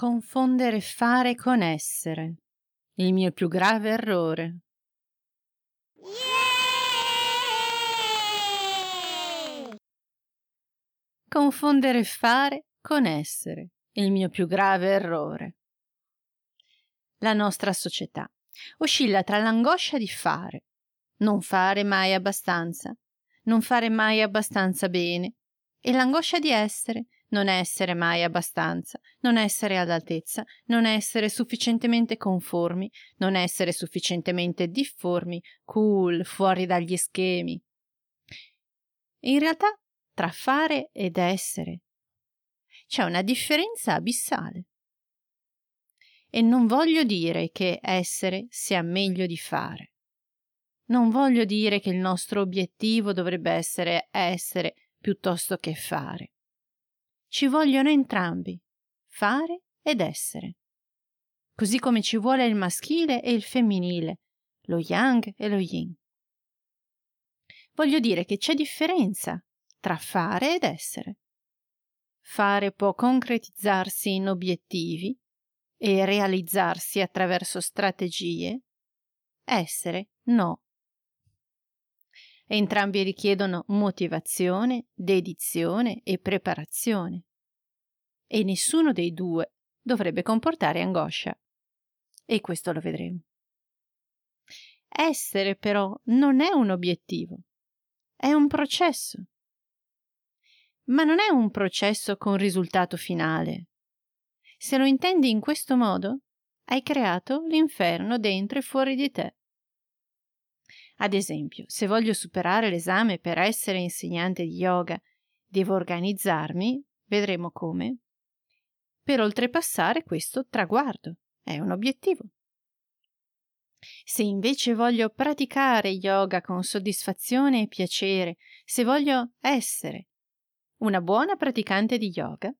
Confondere fare con essere. Il mio più grave errore. Confondere fare con essere. Il mio più grave errore. La nostra società oscilla tra l'angoscia di fare, non fare mai abbastanza, non fare mai abbastanza bene, e l'angoscia di essere, non essere mai abbastanza, non essere all'altezza, non essere sufficientemente conformi, non essere sufficientemente difformi, cool, fuori dagli schemi. In realtà, tra fare ed essere c'è una differenza abissale. E non voglio dire che essere sia meglio di fare. Non voglio dire che il nostro obiettivo dovrebbe essere essere piuttosto che fare. Ci vogliono entrambi, fare ed essere. Così come ci vuole il maschile e il femminile, lo yang e lo yin. Voglio dire che c'è differenza tra fare ed essere. Fare può concretizzarsi in obiettivi e realizzarsi attraverso strategie. Essere no. Entrambi richiedono motivazione, dedizione e preparazione. E nessuno dei due dovrebbe comportare angoscia. E questo lo vedremo. Essere però non è un obiettivo, è un processo. Ma non è un processo con risultato finale. Se lo intendi in questo modo, hai creato l'inferno dentro e fuori di te. Ad esempio, se voglio superare l'esame per essere insegnante di yoga, devo organizzarmi, vedremo come, per oltrepassare questo traguardo. È un obiettivo. Se invece voglio praticare yoga con soddisfazione e piacere, se voglio essere una buona praticante di yoga,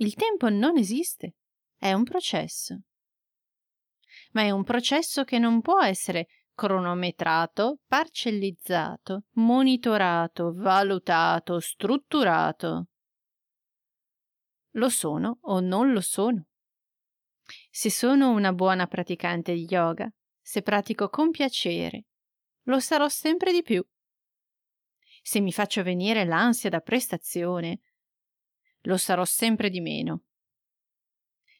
il tempo non esiste, è un processo. Ma è un processo che non può essere cronometrato, parcellizzato, monitorato, valutato, strutturato. Lo sono o non lo sono. Se sono una buona praticante di yoga, se pratico con piacere, lo sarò sempre di più. Se mi faccio venire l'ansia da prestazione, lo sarò sempre di meno.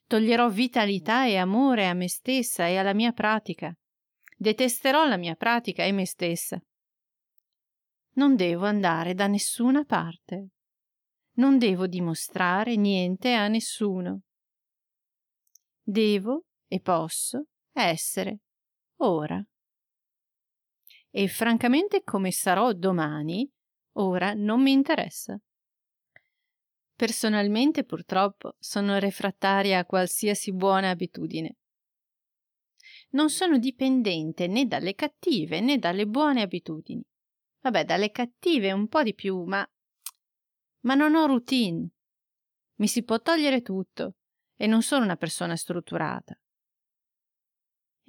Toglierò vitalità e amore a me stessa e alla mia pratica Detesterò la mia pratica e me stessa. Non devo andare da nessuna parte. Non devo dimostrare niente a nessuno. Devo e posso essere ora. E francamente come sarò domani, ora non mi interessa. Personalmente, purtroppo, sono refrattaria a qualsiasi buona abitudine non sono dipendente né dalle cattive né dalle buone abitudini. Vabbè, dalle cattive un po' di più, ma. ma non ho routine. Mi si può togliere tutto e non sono una persona strutturata.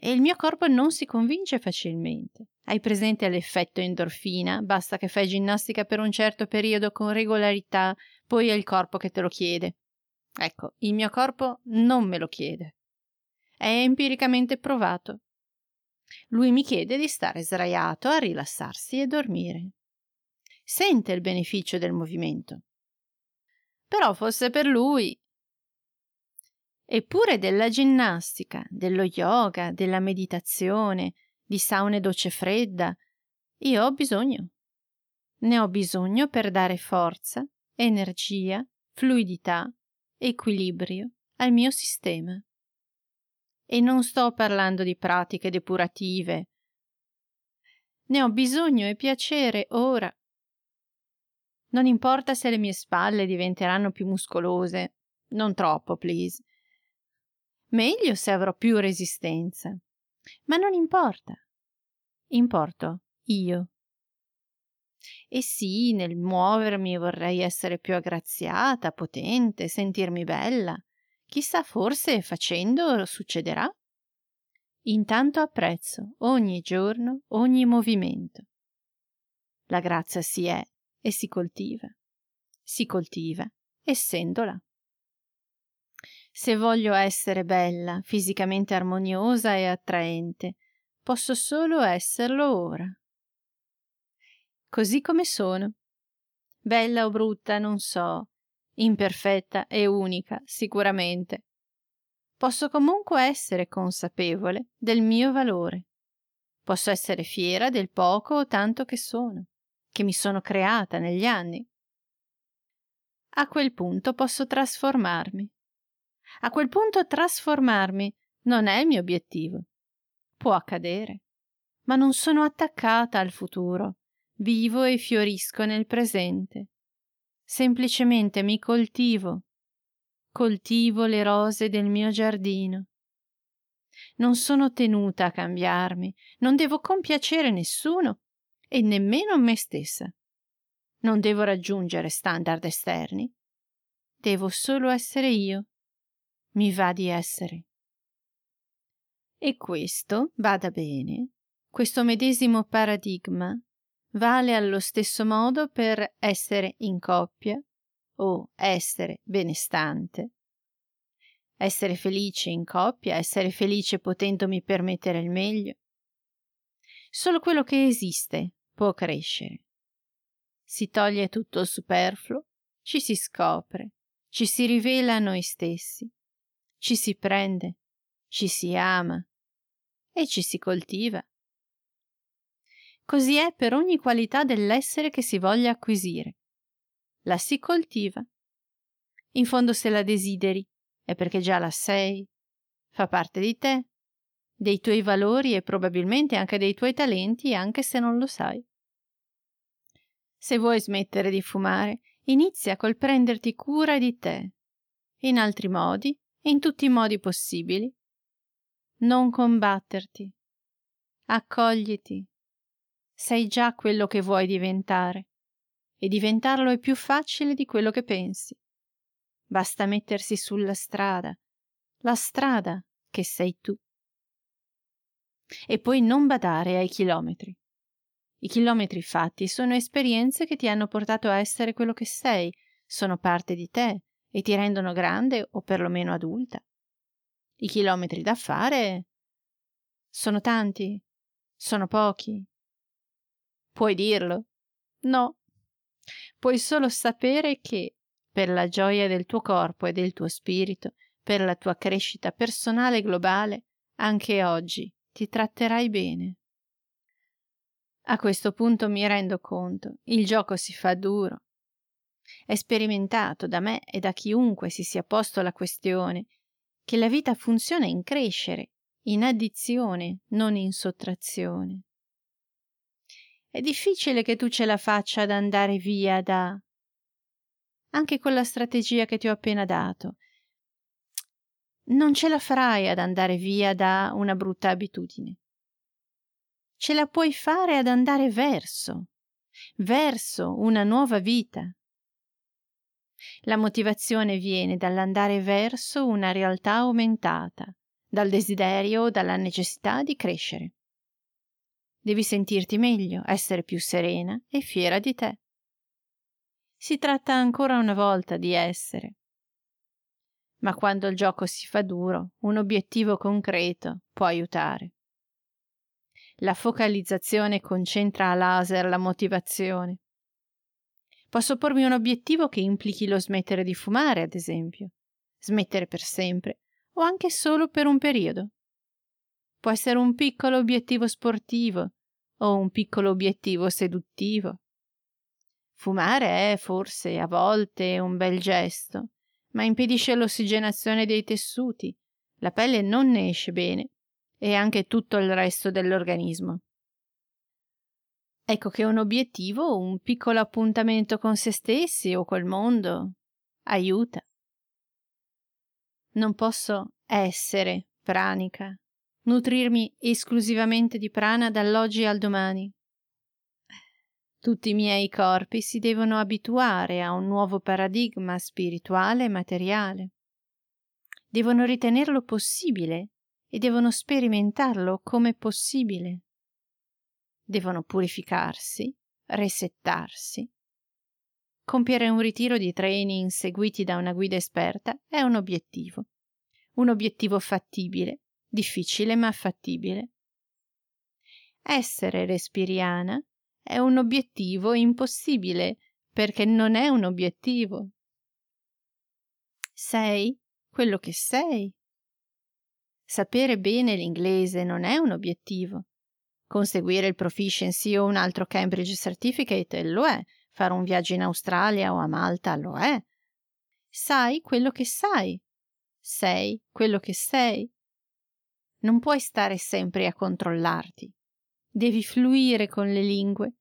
E il mio corpo non si convince facilmente. Hai presente l'effetto endorfina? Basta che fai ginnastica per un certo periodo con regolarità, poi è il corpo che te lo chiede. Ecco, il mio corpo non me lo chiede. È empiricamente provato. Lui mi chiede di stare sdraiato a rilassarsi e dormire. Sente il beneficio del movimento. Però fosse per lui. Eppure della ginnastica, dello yoga, della meditazione, di saune docce fredda, io ho bisogno. Ne ho bisogno per dare forza, energia, fluidità, equilibrio al mio sistema. E non sto parlando di pratiche depurative. Ne ho bisogno e piacere ora. Non importa se le mie spalle diventeranno più muscolose. Non troppo, please. Meglio se avrò più resistenza. Ma non importa. Importo io. E sì, nel muovermi vorrei essere più aggraziata, potente, sentirmi bella. Chissà, forse facendo succederà? Intanto apprezzo ogni giorno, ogni movimento. La grazia si è e si coltiva. Si coltiva essendola. Se voglio essere bella, fisicamente armoniosa e attraente, posso solo esserlo ora. Così come sono. Bella o brutta, non so, imperfetta e unica, sicuramente. Posso comunque essere consapevole del mio valore. Posso essere fiera del poco o tanto che sono, che mi sono creata negli anni. A quel punto posso trasformarmi. A quel punto trasformarmi non è il mio obiettivo. Può accadere, ma non sono attaccata al futuro, vivo e fiorisco nel presente. Semplicemente mi coltivo, coltivo le rose del mio giardino. Non sono tenuta a cambiarmi, non devo compiacere nessuno e nemmeno me stessa. Non devo raggiungere standard esterni. Devo solo essere io. Mi va di essere. E questo, bada bene, questo medesimo paradigma vale allo stesso modo per essere in coppia o essere benestante. Essere felice in coppia, essere felice potendomi permettere il meglio. Solo quello che esiste può crescere. Si toglie tutto il superfluo, ci si scopre, ci si rivela a noi stessi, ci si prende, ci si ama, e ci si coltiva. Così è per ogni qualità dell'essere che si voglia acquisire. La si coltiva. In fondo se la desideri è perché già la sei, fa parte di te, dei tuoi valori e probabilmente anche dei tuoi talenti anche se non lo sai. Se vuoi smettere di fumare, inizia col prenderti cura di te, in altri modi, in tutti i modi possibili, non combatterti. Accogliti. Sei già quello che vuoi diventare e diventarlo è più facile di quello che pensi. Basta mettersi sulla strada, la strada che sei tu. E poi non badare ai chilometri. I chilometri fatti sono esperienze che ti hanno portato a essere quello che sei, sono parte di te e ti rendono grande o perlomeno adulta. I chilometri da fare sono tanti, sono pochi. Puoi dirlo? No. Puoi solo sapere che, per la gioia del tuo corpo e del tuo spirito, per la tua crescita personale globale, anche oggi ti tratterai bene. A questo punto mi rendo conto, il gioco si fa duro. È sperimentato da me e da chiunque si sia posto la questione che la vita funziona in crescere, in addizione, non in sottrazione. È difficile che tu ce la faccia ad andare via da... anche con la strategia che ti ho appena dato. Non ce la farai ad andare via da una brutta abitudine. Ce la puoi fare ad andare verso, verso una nuova vita, la motivazione viene dall'andare verso una realtà aumentata, dal desiderio o dalla necessità di crescere. Devi sentirti meglio, essere più serena e fiera di te. Si tratta ancora una volta di essere. Ma quando il gioco si fa duro, un obiettivo concreto può aiutare. La focalizzazione concentra a laser la motivazione. Posso pormi un obiettivo che implichi lo smettere di fumare, ad esempio, smettere per sempre, o anche solo per un periodo. Può essere un piccolo obiettivo sportivo o un piccolo obiettivo seduttivo. Fumare è forse a volte un bel gesto, ma impedisce l'ossigenazione dei tessuti, la pelle non ne esce bene e anche tutto il resto dell'organismo. Ecco che un obiettivo, un piccolo appuntamento con se stessi o col mondo, aiuta. Non posso essere pranica, nutrirmi esclusivamente di prana dall'oggi al domani. Tutti i miei corpi si devono abituare a un nuovo paradigma spirituale e materiale. Devono ritenerlo possibile e devono sperimentarlo come possibile devono purificarsi, resettarsi. Compiere un ritiro di training seguiti da una guida esperta è un obiettivo, un obiettivo fattibile, difficile ma fattibile. Essere respiriana è un obiettivo impossibile perché non è un obiettivo. Sei quello che sei. Sapere bene l'inglese non è un obiettivo. Conseguire il proficiency o un altro Cambridge Certificate lo è. Fare un viaggio in Australia o a Malta lo è. Sai quello che sai. Sei quello che sei. Non puoi stare sempre a controllarti. Devi fluire con le lingue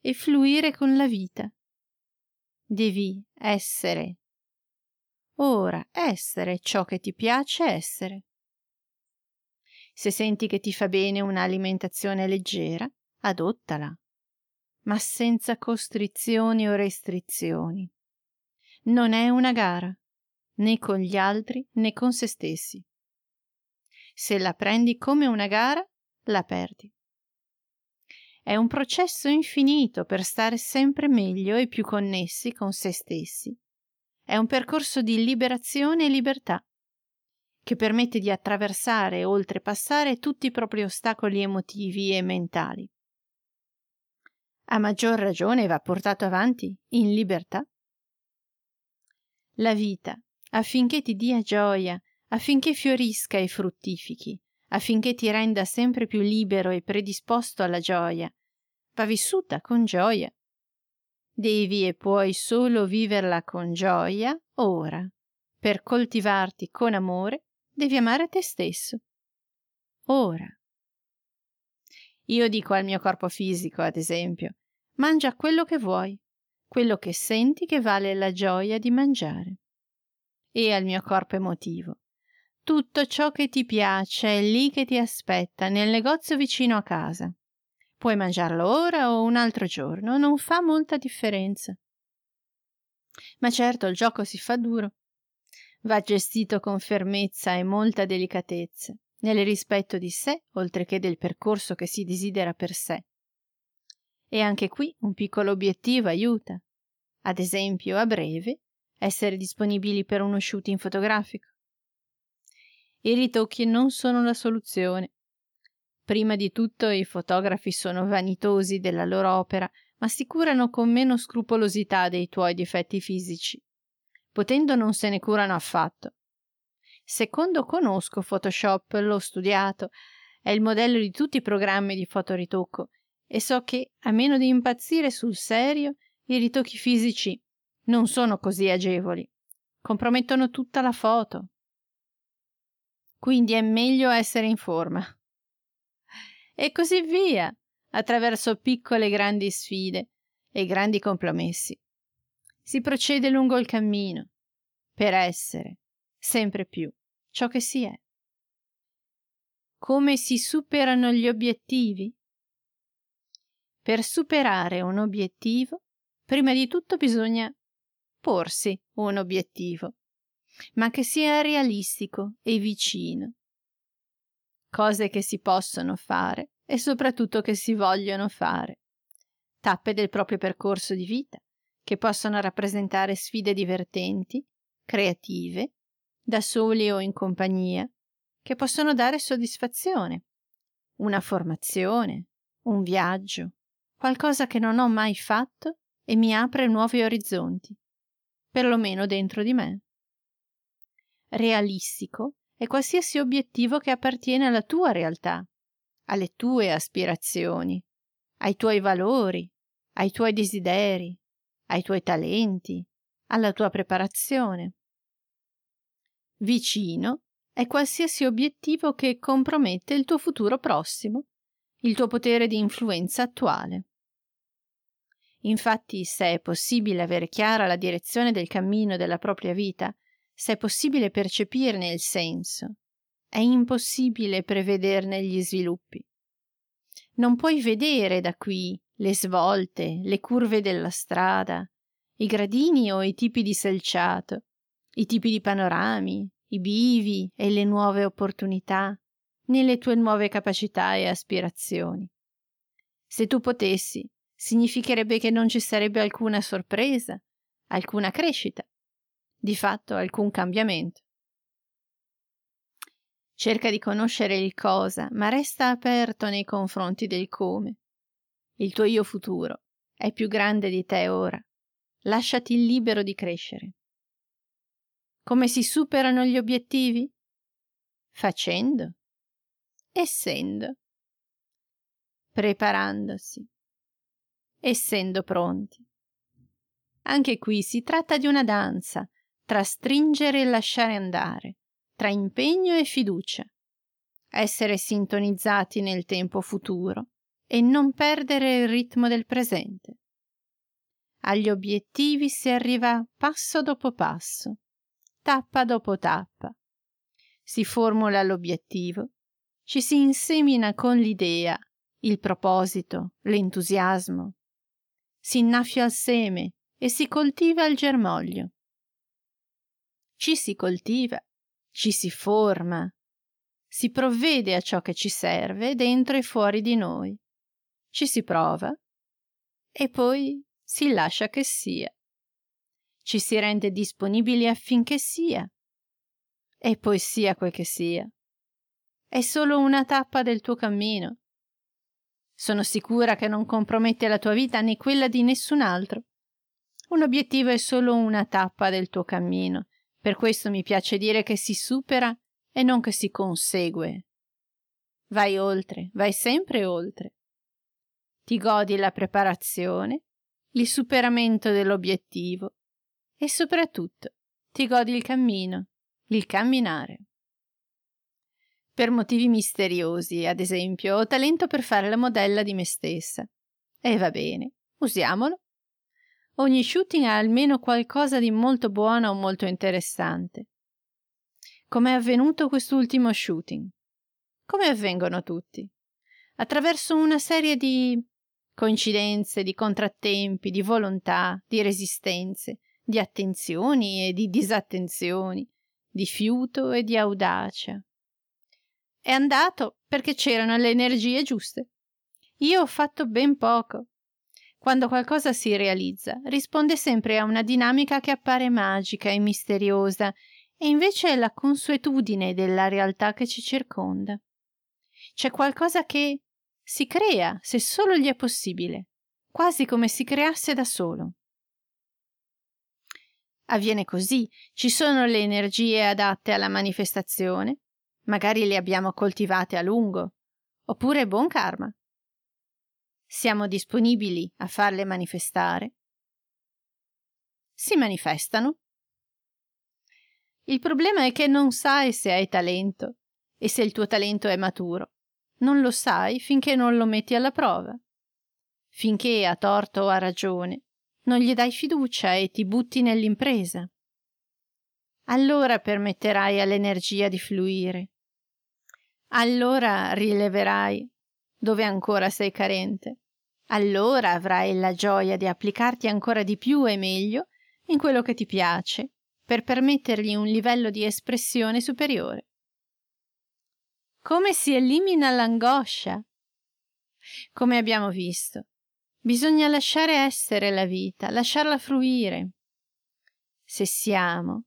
e fluire con la vita. Devi essere. Ora essere ciò che ti piace essere. Se senti che ti fa bene un'alimentazione leggera, adottala, ma senza costrizioni o restrizioni. Non è una gara, né con gli altri né con se stessi. Se la prendi come una gara, la perdi. È un processo infinito per stare sempre meglio e più connessi con se stessi. È un percorso di liberazione e libertà che permette di attraversare e oltrepassare tutti i propri ostacoli emotivi e mentali. A maggior ragione va portato avanti in libertà. La vita, affinché ti dia gioia, affinché fiorisca e fruttifichi, affinché ti renda sempre più libero e predisposto alla gioia, va vissuta con gioia. Devi e puoi solo viverla con gioia ora. Per coltivarti con amore devi amare te stesso. Ora. Io dico al mio corpo fisico, ad esempio, mangia quello che vuoi, quello che senti che vale la gioia di mangiare. E al mio corpo emotivo, tutto ciò che ti piace è lì che ti aspetta, nel negozio vicino a casa. Puoi mangiarlo ora o un altro giorno, non fa molta differenza. Ma certo il gioco si fa duro va gestito con fermezza e molta delicatezza, nel rispetto di sé oltre che del percorso che si desidera per sé. E anche qui un piccolo obiettivo aiuta. Ad esempio, a breve, essere disponibili per uno shooting fotografico. I ritocchi non sono la soluzione. Prima di tutto i fotografi sono vanitosi della loro opera, ma si curano con meno scrupolosità dei tuoi difetti fisici potendo non se ne curano affatto. Secondo conosco Photoshop, l'ho studiato, è il modello di tutti i programmi di fotoritocco e so che, a meno di impazzire sul serio, i ritocchi fisici non sono così agevoli, compromettono tutta la foto. Quindi è meglio essere in forma. E così via, attraverso piccole e grandi sfide e grandi compromessi si procede lungo il cammino per essere sempre più ciò che si è. Come si superano gli obiettivi? Per superare un obiettivo, prima di tutto bisogna porsi un obiettivo, ma che sia realistico e vicino. Cose che si possono fare e soprattutto che si vogliono fare. Tappe del proprio percorso di vita che possono rappresentare sfide divertenti, creative, da soli o in compagnia, che possono dare soddisfazione, una formazione, un viaggio, qualcosa che non ho mai fatto e mi apre nuovi orizzonti, perlomeno dentro di me. Realistico è qualsiasi obiettivo che appartiene alla tua realtà, alle tue aspirazioni, ai tuoi valori, ai tuoi desideri, ai tuoi talenti, alla tua preparazione. Vicino è qualsiasi obiettivo che compromette il tuo futuro prossimo, il tuo potere di influenza attuale. Infatti, se è possibile avere chiara la direzione del cammino della propria vita, se è possibile percepirne il senso, è impossibile prevederne gli sviluppi. Non puoi vedere da qui le svolte, le curve della strada, i gradini o i tipi di selciato, i tipi di panorami, i bivi e le nuove opportunità, nelle tue nuove capacità e aspirazioni. Se tu potessi, significherebbe che non ci sarebbe alcuna sorpresa, alcuna crescita, di fatto alcun cambiamento. Cerca di conoscere il cosa, ma resta aperto nei confronti del come. Il tuo io futuro è più grande di te ora. Lasciati libero di crescere. Come si superano gli obiettivi? Facendo, essendo, preparandosi, essendo pronti. Anche qui si tratta di una danza tra stringere e lasciare andare, tra impegno e fiducia, essere sintonizzati nel tempo futuro e non perdere il ritmo del presente. Agli obiettivi si arriva passo dopo passo, tappa dopo tappa. Si formula l'obiettivo, ci si insemina con l'idea, il proposito, l'entusiasmo. Si innaffia il seme e si coltiva il germoglio. Ci si coltiva ci si forma, si provvede a ciò che ci serve dentro e fuori di noi, ci si prova e poi si lascia che sia. Ci si rende disponibili affinché sia e poi sia quel che sia. È solo una tappa del tuo cammino. Sono sicura che non compromette la tua vita né quella di nessun altro. Un obiettivo è solo una tappa del tuo cammino per questo mi piace dire che si supera e non che si consegue. Vai oltre, vai sempre oltre. Ti godi la preparazione, il superamento dell'obiettivo e soprattutto ti godi il cammino, il camminare. Per motivi misteriosi, ad esempio, ho talento per fare la modella di me stessa. E va bene, usiamolo Ogni shooting ha almeno qualcosa di molto buono o molto interessante. Come è avvenuto quest'ultimo shooting? Come avvengono tutti? Attraverso una serie di coincidenze, di contrattempi, di volontà, di resistenze, di attenzioni e di disattenzioni, di fiuto e di audacia. È andato perché c'erano le energie giuste. Io ho fatto ben poco, quando qualcosa si realizza, risponde sempre a una dinamica che appare magica e misteriosa, e invece è la consuetudine della realtà che ci circonda. C'è qualcosa che si crea se solo gli è possibile, quasi come si creasse da solo. Avviene così, ci sono le energie adatte alla manifestazione, magari le abbiamo coltivate a lungo, oppure buon karma. Siamo disponibili a farle manifestare? Si manifestano. Il problema è che non sai se hai talento e se il tuo talento è maturo. Non lo sai finché non lo metti alla prova. Finché, a torto o a ragione, non gli dai fiducia e ti butti nell'impresa. Allora permetterai all'energia di fluire. Allora rileverai dove ancora sei carente. Allora avrai la gioia di applicarti ancora di più e meglio in quello che ti piace, per permettergli un livello di espressione superiore. Come si elimina l'angoscia? Come abbiamo visto, bisogna lasciare essere la vita, lasciarla fruire. Se siamo,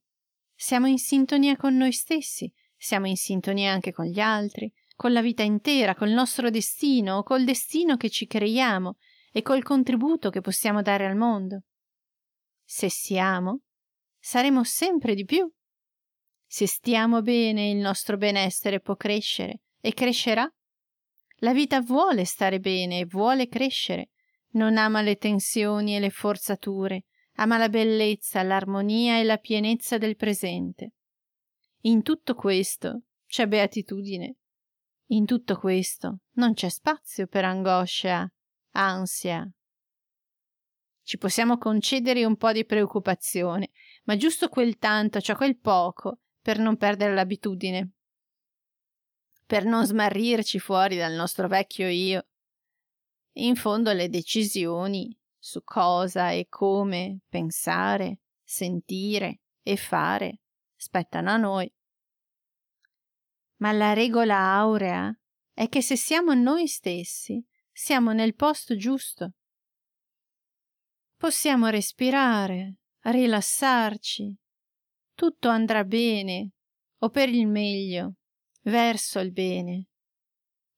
siamo in sintonia con noi stessi, siamo in sintonia anche con gli altri, con la vita intera, col nostro destino, col destino che ci creiamo e col contributo che possiamo dare al mondo. Se siamo, saremo sempre di più. Se stiamo bene, il nostro benessere può crescere e crescerà. La vita vuole stare bene e vuole crescere. Non ama le tensioni e le forzature, ama la bellezza, l'armonia e la pienezza del presente. In tutto questo c'è beatitudine in tutto questo non c'è spazio per angoscia, ansia. Ci possiamo concedere un po' di preoccupazione, ma giusto quel tanto, cioè quel poco, per non perdere l'abitudine, per non smarrirci fuori dal nostro vecchio io. In fondo le decisioni su cosa e come pensare, sentire e fare spettano a noi. Ma la regola aurea è che se siamo noi stessi, siamo nel posto giusto. Possiamo respirare, rilassarci. Tutto andrà bene o per il meglio. verso il bene.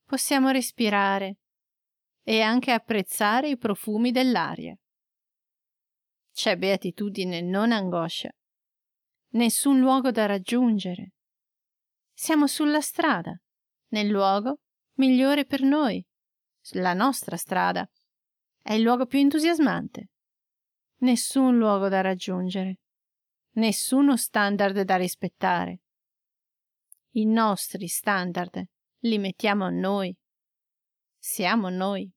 Possiamo respirare e anche apprezzare i profumi dell'aria. C'è beatitudine, non angoscia. Nessun luogo da raggiungere. Siamo sulla strada, nel luogo migliore per noi, la nostra strada. È il luogo più entusiasmante. Nessun luogo da raggiungere, nessuno standard da rispettare. I nostri standard li mettiamo noi. Siamo noi.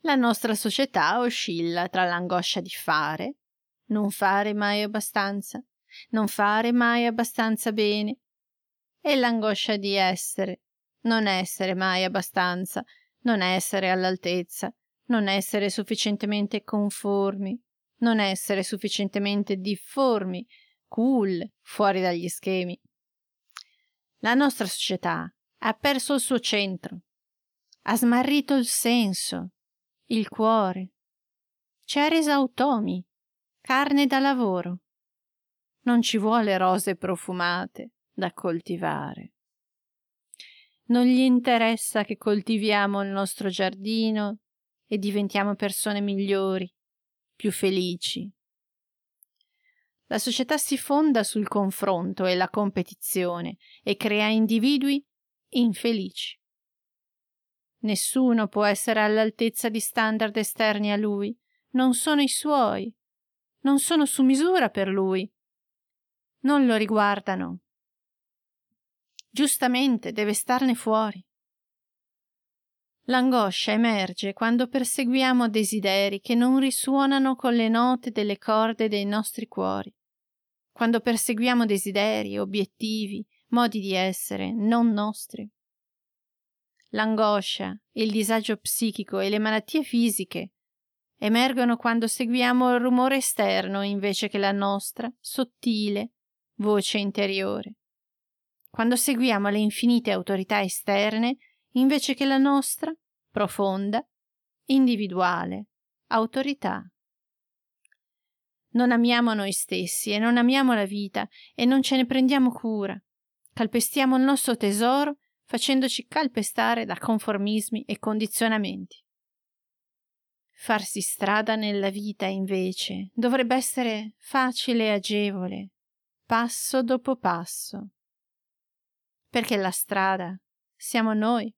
La nostra società oscilla tra l'angoscia di fare, non fare mai abbastanza, non fare mai abbastanza bene, e l'angoscia di essere, non essere mai abbastanza, non essere all'altezza, non essere sufficientemente conformi, non essere sufficientemente difformi, cool, fuori dagli schemi. La nostra società ha perso il suo centro, ha smarrito il senso, il cuore. Ci ha resa automi, carne da lavoro. Non ci vuole rose profumate da coltivare. Non gli interessa che coltiviamo il nostro giardino e diventiamo persone migliori, più felici. La società si fonda sul confronto e la competizione e crea individui infelici. Nessuno può essere all'altezza di standard esterni a lui, non sono i suoi, non sono su misura per lui, non lo riguardano. Giustamente deve starne fuori. L'angoscia emerge quando perseguiamo desideri che non risuonano con le note delle corde dei nostri cuori, quando perseguiamo desideri, obiettivi, modi di essere non nostri. L'angoscia, il disagio psichico e le malattie fisiche emergono quando seguiamo il rumore esterno invece che la nostra sottile voce interiore, quando seguiamo le infinite autorità esterne invece che la nostra profonda, individuale autorità. Non amiamo noi stessi e non amiamo la vita e non ce ne prendiamo cura. Calpestiamo il nostro tesoro facendoci calpestare da conformismi e condizionamenti. Farsi strada nella vita, invece, dovrebbe essere facile e agevole, passo dopo passo. Perché la strada siamo noi.